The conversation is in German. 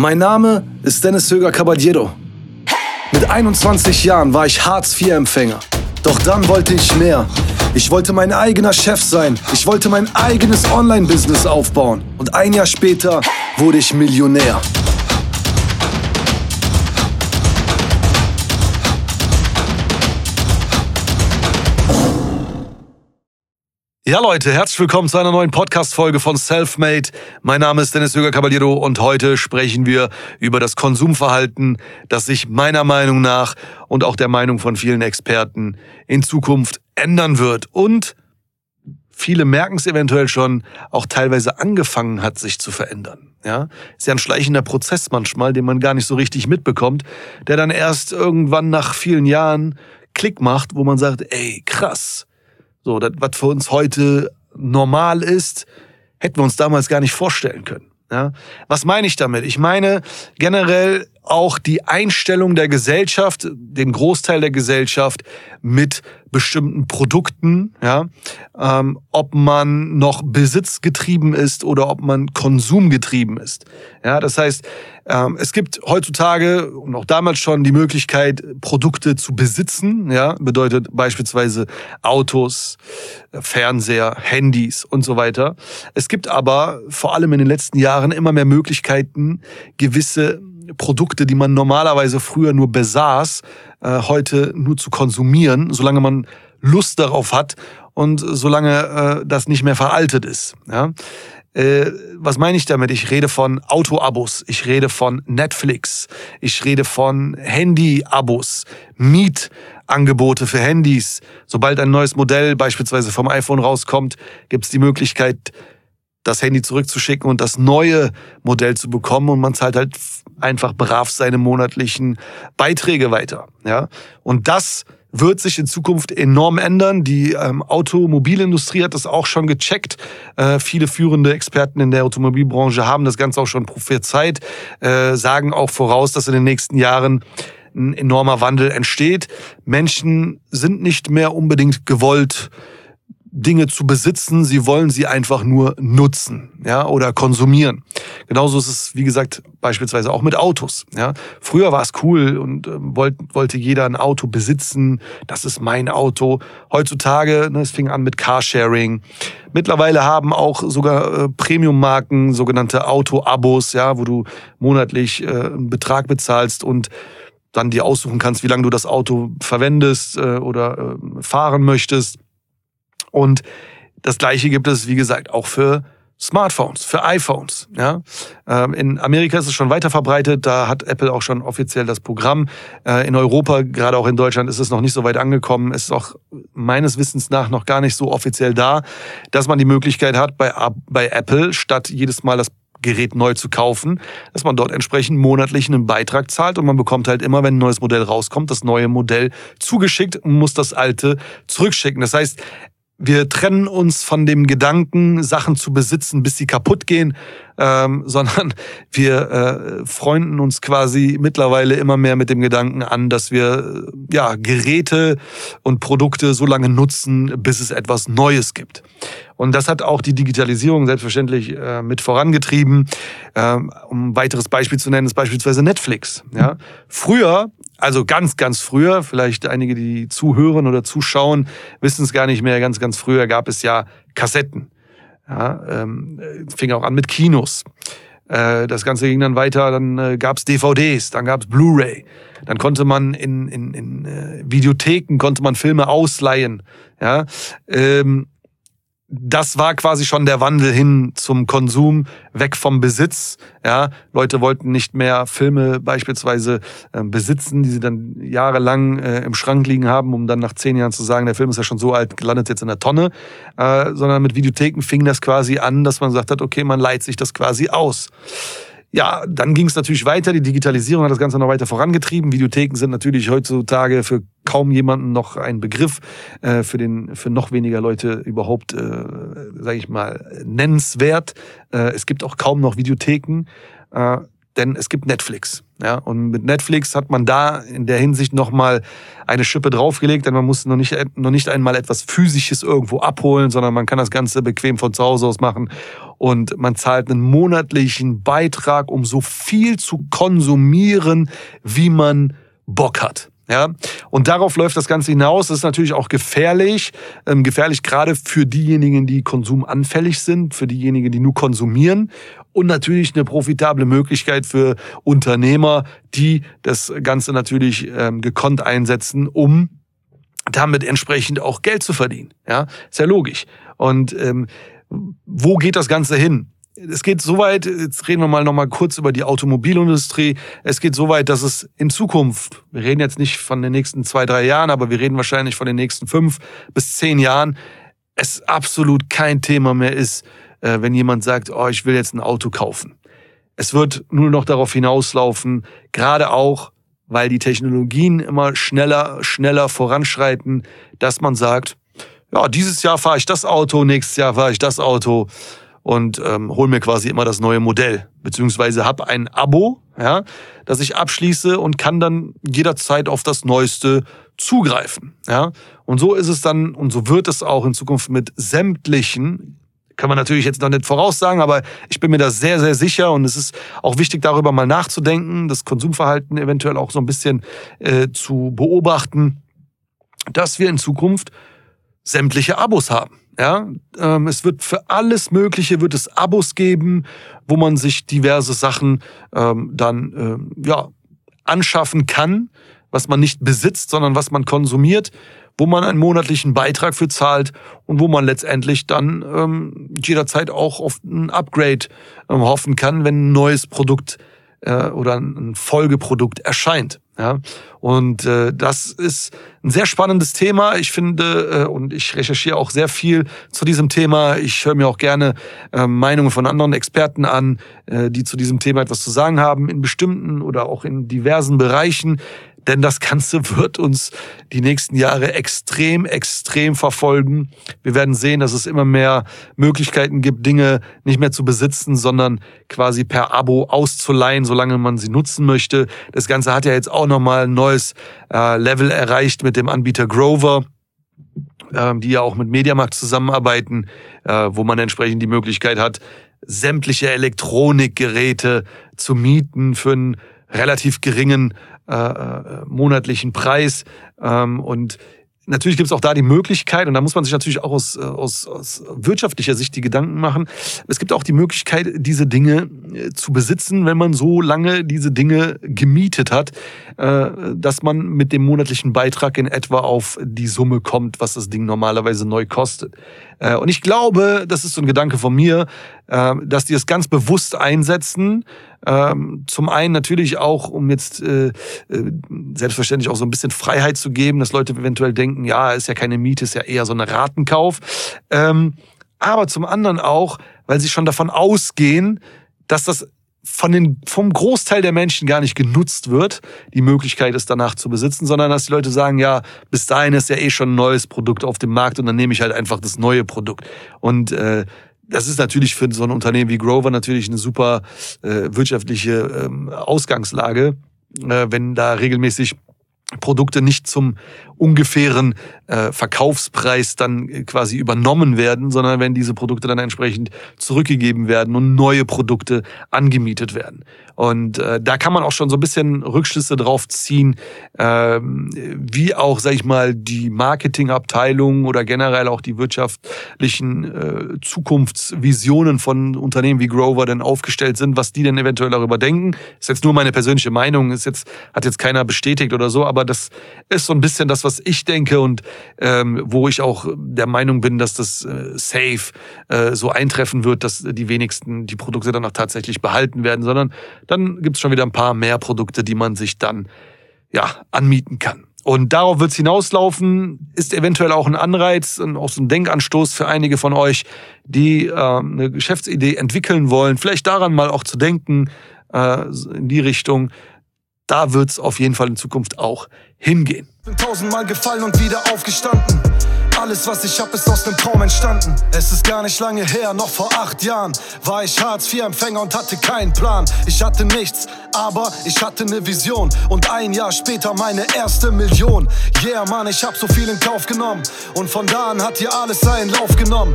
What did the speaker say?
Mein Name ist Dennis Höger Caballero. Mit 21 Jahren war ich Hartz-IV-Empfänger. Doch dann wollte ich mehr. Ich wollte mein eigener Chef sein. Ich wollte mein eigenes Online-Business aufbauen. Und ein Jahr später wurde ich Millionär. Ja, Leute, herzlich willkommen zu einer neuen Podcast-Folge von Selfmade. Mein Name ist Dennis Jürger Caballero und heute sprechen wir über das Konsumverhalten, das sich meiner Meinung nach und auch der Meinung von vielen Experten in Zukunft ändern wird und viele merken es eventuell schon, auch teilweise angefangen hat, sich zu verändern. Ja, ist ja ein schleichender Prozess manchmal, den man gar nicht so richtig mitbekommt, der dann erst irgendwann nach vielen Jahren Klick macht, wo man sagt, ey, krass, so, das, was für uns heute normal ist, hätten wir uns damals gar nicht vorstellen können. Ja? Was meine ich damit? Ich meine generell auch die Einstellung der Gesellschaft, den Großteil der Gesellschaft mit bestimmten Produkten, ja, ähm, ob man noch besitzgetrieben ist oder ob man konsumgetrieben ist. Ja, das heißt, ähm, es gibt heutzutage und auch damals schon die Möglichkeit, Produkte zu besitzen. Ja, bedeutet beispielsweise Autos, Fernseher, Handys und so weiter. Es gibt aber vor allem in den letzten Jahren immer mehr Möglichkeiten, gewisse Produkte, die man normalerweise früher nur besaß, äh, heute nur zu konsumieren, solange man Lust darauf hat und solange äh, das nicht mehr veraltet ist. Ja? Äh, was meine ich damit? Ich rede von Auto-Abos, ich rede von Netflix, ich rede von Handy-Abos, Mietangebote für Handys. Sobald ein neues Modell beispielsweise vom iPhone rauskommt, gibt es die Möglichkeit, das Handy zurückzuschicken und das neue Modell zu bekommen und man zahlt halt einfach brav seine monatlichen Beiträge weiter. Ja? Und das wird sich in Zukunft enorm ändern. Die ähm, Automobilindustrie hat das auch schon gecheckt. Äh, viele führende Experten in der Automobilbranche haben das Ganze auch schon prophezeit, äh, sagen auch voraus, dass in den nächsten Jahren ein enormer Wandel entsteht. Menschen sind nicht mehr unbedingt gewollt, Dinge zu besitzen, sie wollen sie einfach nur nutzen, ja, oder konsumieren. Genauso ist es, wie gesagt, beispielsweise auch mit Autos, ja. Früher war es cool und äh, wollte, wollte jeder ein Auto besitzen, das ist mein Auto. Heutzutage, ne, es fing an mit Carsharing. Mittlerweile haben auch sogar äh, Premium-Marken sogenannte Auto-Abos, ja, wo du monatlich äh, einen Betrag bezahlst und dann dir aussuchen kannst, wie lange du das Auto verwendest äh, oder äh, fahren möchtest. Und das Gleiche gibt es, wie gesagt, auch für Smartphones, für iPhones. Ja? Ähm, in Amerika ist es schon weiter verbreitet, da hat Apple auch schon offiziell das Programm. Äh, in Europa, gerade auch in Deutschland, ist es noch nicht so weit angekommen. Es ist auch meines Wissens nach noch gar nicht so offiziell da, dass man die Möglichkeit hat, bei, bei Apple statt jedes Mal das Gerät neu zu kaufen, dass man dort entsprechend monatlich einen Beitrag zahlt und man bekommt halt immer, wenn ein neues Modell rauskommt, das neue Modell zugeschickt und muss das alte zurückschicken. Das heißt, wir trennen uns von dem Gedanken, Sachen zu besitzen, bis sie kaputt gehen, ähm, sondern wir äh, freunden uns quasi mittlerweile immer mehr mit dem Gedanken an, dass wir äh, ja Geräte und Produkte so lange nutzen, bis es etwas Neues gibt. Und das hat auch die Digitalisierung selbstverständlich äh, mit vorangetrieben. Ähm, um ein weiteres Beispiel zu nennen, ist beispielsweise Netflix. Ja? Früher also ganz, ganz früher, vielleicht einige, die zuhören oder zuschauen, wissen es gar nicht mehr, ganz, ganz früher gab es ja Kassetten. Ja, ähm, fing auch an mit Kinos. Äh, das Ganze ging dann weiter, dann äh, gab es DVDs, dann gab es Blu-ray. Dann konnte man in, in, in äh, Videotheken konnte man Filme ausleihen. Ja, ähm, das war quasi schon der Wandel hin zum Konsum, weg vom Besitz. Ja, Leute wollten nicht mehr Filme beispielsweise äh, besitzen, die sie dann jahrelang äh, im Schrank liegen haben, um dann nach zehn Jahren zu sagen, der Film ist ja schon so alt, landet jetzt in der Tonne. Äh, sondern mit Videotheken fing das quasi an, dass man sagt hat, okay, man leiht sich das quasi aus. Ja, dann ging es natürlich weiter. Die Digitalisierung hat das Ganze noch weiter vorangetrieben. Videotheken sind natürlich heutzutage für kaum jemanden noch ein Begriff, äh, für den für noch weniger Leute überhaupt, äh, sage ich mal, nennenswert. Äh, es gibt auch kaum noch Videotheken, äh, denn es gibt Netflix. Ja, und mit Netflix hat man da in der Hinsicht nochmal eine Schippe draufgelegt, denn man muss noch nicht, noch nicht einmal etwas Physisches irgendwo abholen, sondern man kann das Ganze bequem von zu Hause aus machen und man zahlt einen monatlichen Beitrag, um so viel zu konsumieren, wie man Bock hat. Ja, und darauf läuft das Ganze hinaus. Das ist natürlich auch gefährlich. Ähm, gefährlich gerade für diejenigen, die konsumanfällig sind, für diejenigen, die nur konsumieren. Und natürlich eine profitable Möglichkeit für Unternehmer, die das Ganze natürlich ähm, gekonnt einsetzen, um damit entsprechend auch Geld zu verdienen. Ja, ist ja logisch. Und ähm, wo geht das Ganze hin? Es geht so weit, jetzt reden wir mal noch mal kurz über die Automobilindustrie. Es geht so weit, dass es in Zukunft, wir reden jetzt nicht von den nächsten zwei, drei Jahren, aber wir reden wahrscheinlich von den nächsten fünf bis zehn Jahren, es absolut kein Thema mehr ist, äh, wenn jemand sagt, oh, ich will jetzt ein Auto kaufen. Es wird nur noch darauf hinauslaufen, gerade auch, weil die Technologien immer schneller, schneller voranschreiten, dass man sagt, ja, dieses Jahr fahre ich das Auto, nächstes Jahr fahre ich das Auto und ähm, hole mir quasi immer das neue Modell. Beziehungsweise habe ein Abo, ja, das ich abschließe und kann dann jederzeit auf das Neueste zugreifen. Ja. Und so ist es dann und so wird es auch in Zukunft mit sämtlichen kann man natürlich jetzt noch nicht voraussagen, aber ich bin mir da sehr, sehr sicher und es ist auch wichtig, darüber mal nachzudenken, das Konsumverhalten eventuell auch so ein bisschen äh, zu beobachten, dass wir in Zukunft sämtliche Abos haben. Ja, ähm, es wird für alles Mögliche wird es Abos geben, wo man sich diverse Sachen ähm, dann ähm, ja anschaffen kann, was man nicht besitzt, sondern was man konsumiert, wo man einen monatlichen Beitrag für zahlt und wo man letztendlich dann ähm, jederzeit auch auf ein Upgrade ähm, hoffen kann, wenn ein neues Produkt äh, oder ein Folgeprodukt erscheint. Ja, und äh, das ist ein sehr spannendes Thema. Ich finde äh, und ich recherchiere auch sehr viel zu diesem Thema. Ich höre mir auch gerne äh, Meinungen von anderen Experten an, äh, die zu diesem Thema etwas zu sagen haben in bestimmten oder auch in diversen Bereichen. Denn das Ganze wird uns die nächsten Jahre extrem, extrem verfolgen. Wir werden sehen, dass es immer mehr Möglichkeiten gibt, Dinge nicht mehr zu besitzen, sondern quasi per Abo auszuleihen, solange man sie nutzen möchte. Das Ganze hat ja jetzt auch nochmal ein neues äh, Level erreicht mit dem Anbieter Grover ähm, die ja auch mit Mediamarkt zusammenarbeiten, äh, wo man entsprechend die Möglichkeit hat, sämtliche Elektronikgeräte zu mieten für einen relativ geringen äh, äh, monatlichen Preis. Ähm, und natürlich gibt es auch da die Möglichkeit, und da muss man sich natürlich auch aus, äh, aus, aus wirtschaftlicher Sicht die Gedanken machen, es gibt auch die Möglichkeit, diese Dinge äh, zu besitzen, wenn man so lange diese Dinge gemietet hat, dass man mit dem monatlichen Beitrag in etwa auf die Summe kommt, was das Ding normalerweise neu kostet. Und ich glaube, das ist so ein Gedanke von mir, dass die es ganz bewusst einsetzen, ähm, zum einen natürlich auch, um jetzt äh, äh, selbstverständlich auch so ein bisschen Freiheit zu geben, dass Leute eventuell denken, ja, ist ja keine Miete, ist ja eher so ein Ratenkauf. Ähm, aber zum anderen auch, weil sie schon davon ausgehen, dass das von den, vom Großteil der Menschen gar nicht genutzt wird, die Möglichkeit es danach zu besitzen, sondern dass die Leute sagen, ja, bis dahin ist ja eh schon ein neues Produkt auf dem Markt und dann nehme ich halt einfach das neue Produkt. Und äh, das ist natürlich für so ein Unternehmen wie Grover natürlich eine super äh, wirtschaftliche ähm, Ausgangslage, äh, wenn da regelmäßig Produkte nicht zum ungefähren äh, Verkaufspreis dann quasi übernommen werden, sondern wenn diese Produkte dann entsprechend zurückgegeben werden und neue Produkte angemietet werden. Und äh, da kann man auch schon so ein bisschen Rückschlüsse drauf ziehen, äh, wie auch, sag ich mal, die Marketingabteilung oder generell auch die wirtschaftlichen äh, Zukunftsvisionen von Unternehmen wie Grover denn aufgestellt sind, was die denn eventuell darüber denken. Ist jetzt nur meine persönliche Meinung, ist jetzt, hat jetzt keiner bestätigt oder so, aber das ist so ein bisschen das, was ich denke und ähm, wo ich auch der Meinung bin, dass das äh, safe äh, so eintreffen wird, dass die wenigsten die Produkte dann auch tatsächlich behalten werden, sondern dann gibt's schon wieder ein paar mehr Produkte, die man sich dann ja anmieten kann. Und darauf wird's hinauslaufen, ist eventuell auch ein Anreiz und auch so ein Denkanstoß für einige von euch, die äh, eine Geschäftsidee entwickeln wollen, vielleicht daran mal auch zu denken, äh, in die Richtung. Da wird's auf jeden Fall in Zukunft auch hingehen. Bin tausendmal gefallen und wieder aufgestanden. Alles, was ich hab, ist aus nem Traum entstanden. Es ist gar nicht lange her, noch vor acht Jahren war ich Hartz-IV-Empfänger und hatte keinen Plan. Ich hatte nichts, aber ich hatte ne Vision. Und ein Jahr später meine erste Million. Yeah, Mann, ich hab so viel in Kauf genommen. Und von da an hat hier alles seinen Lauf genommen.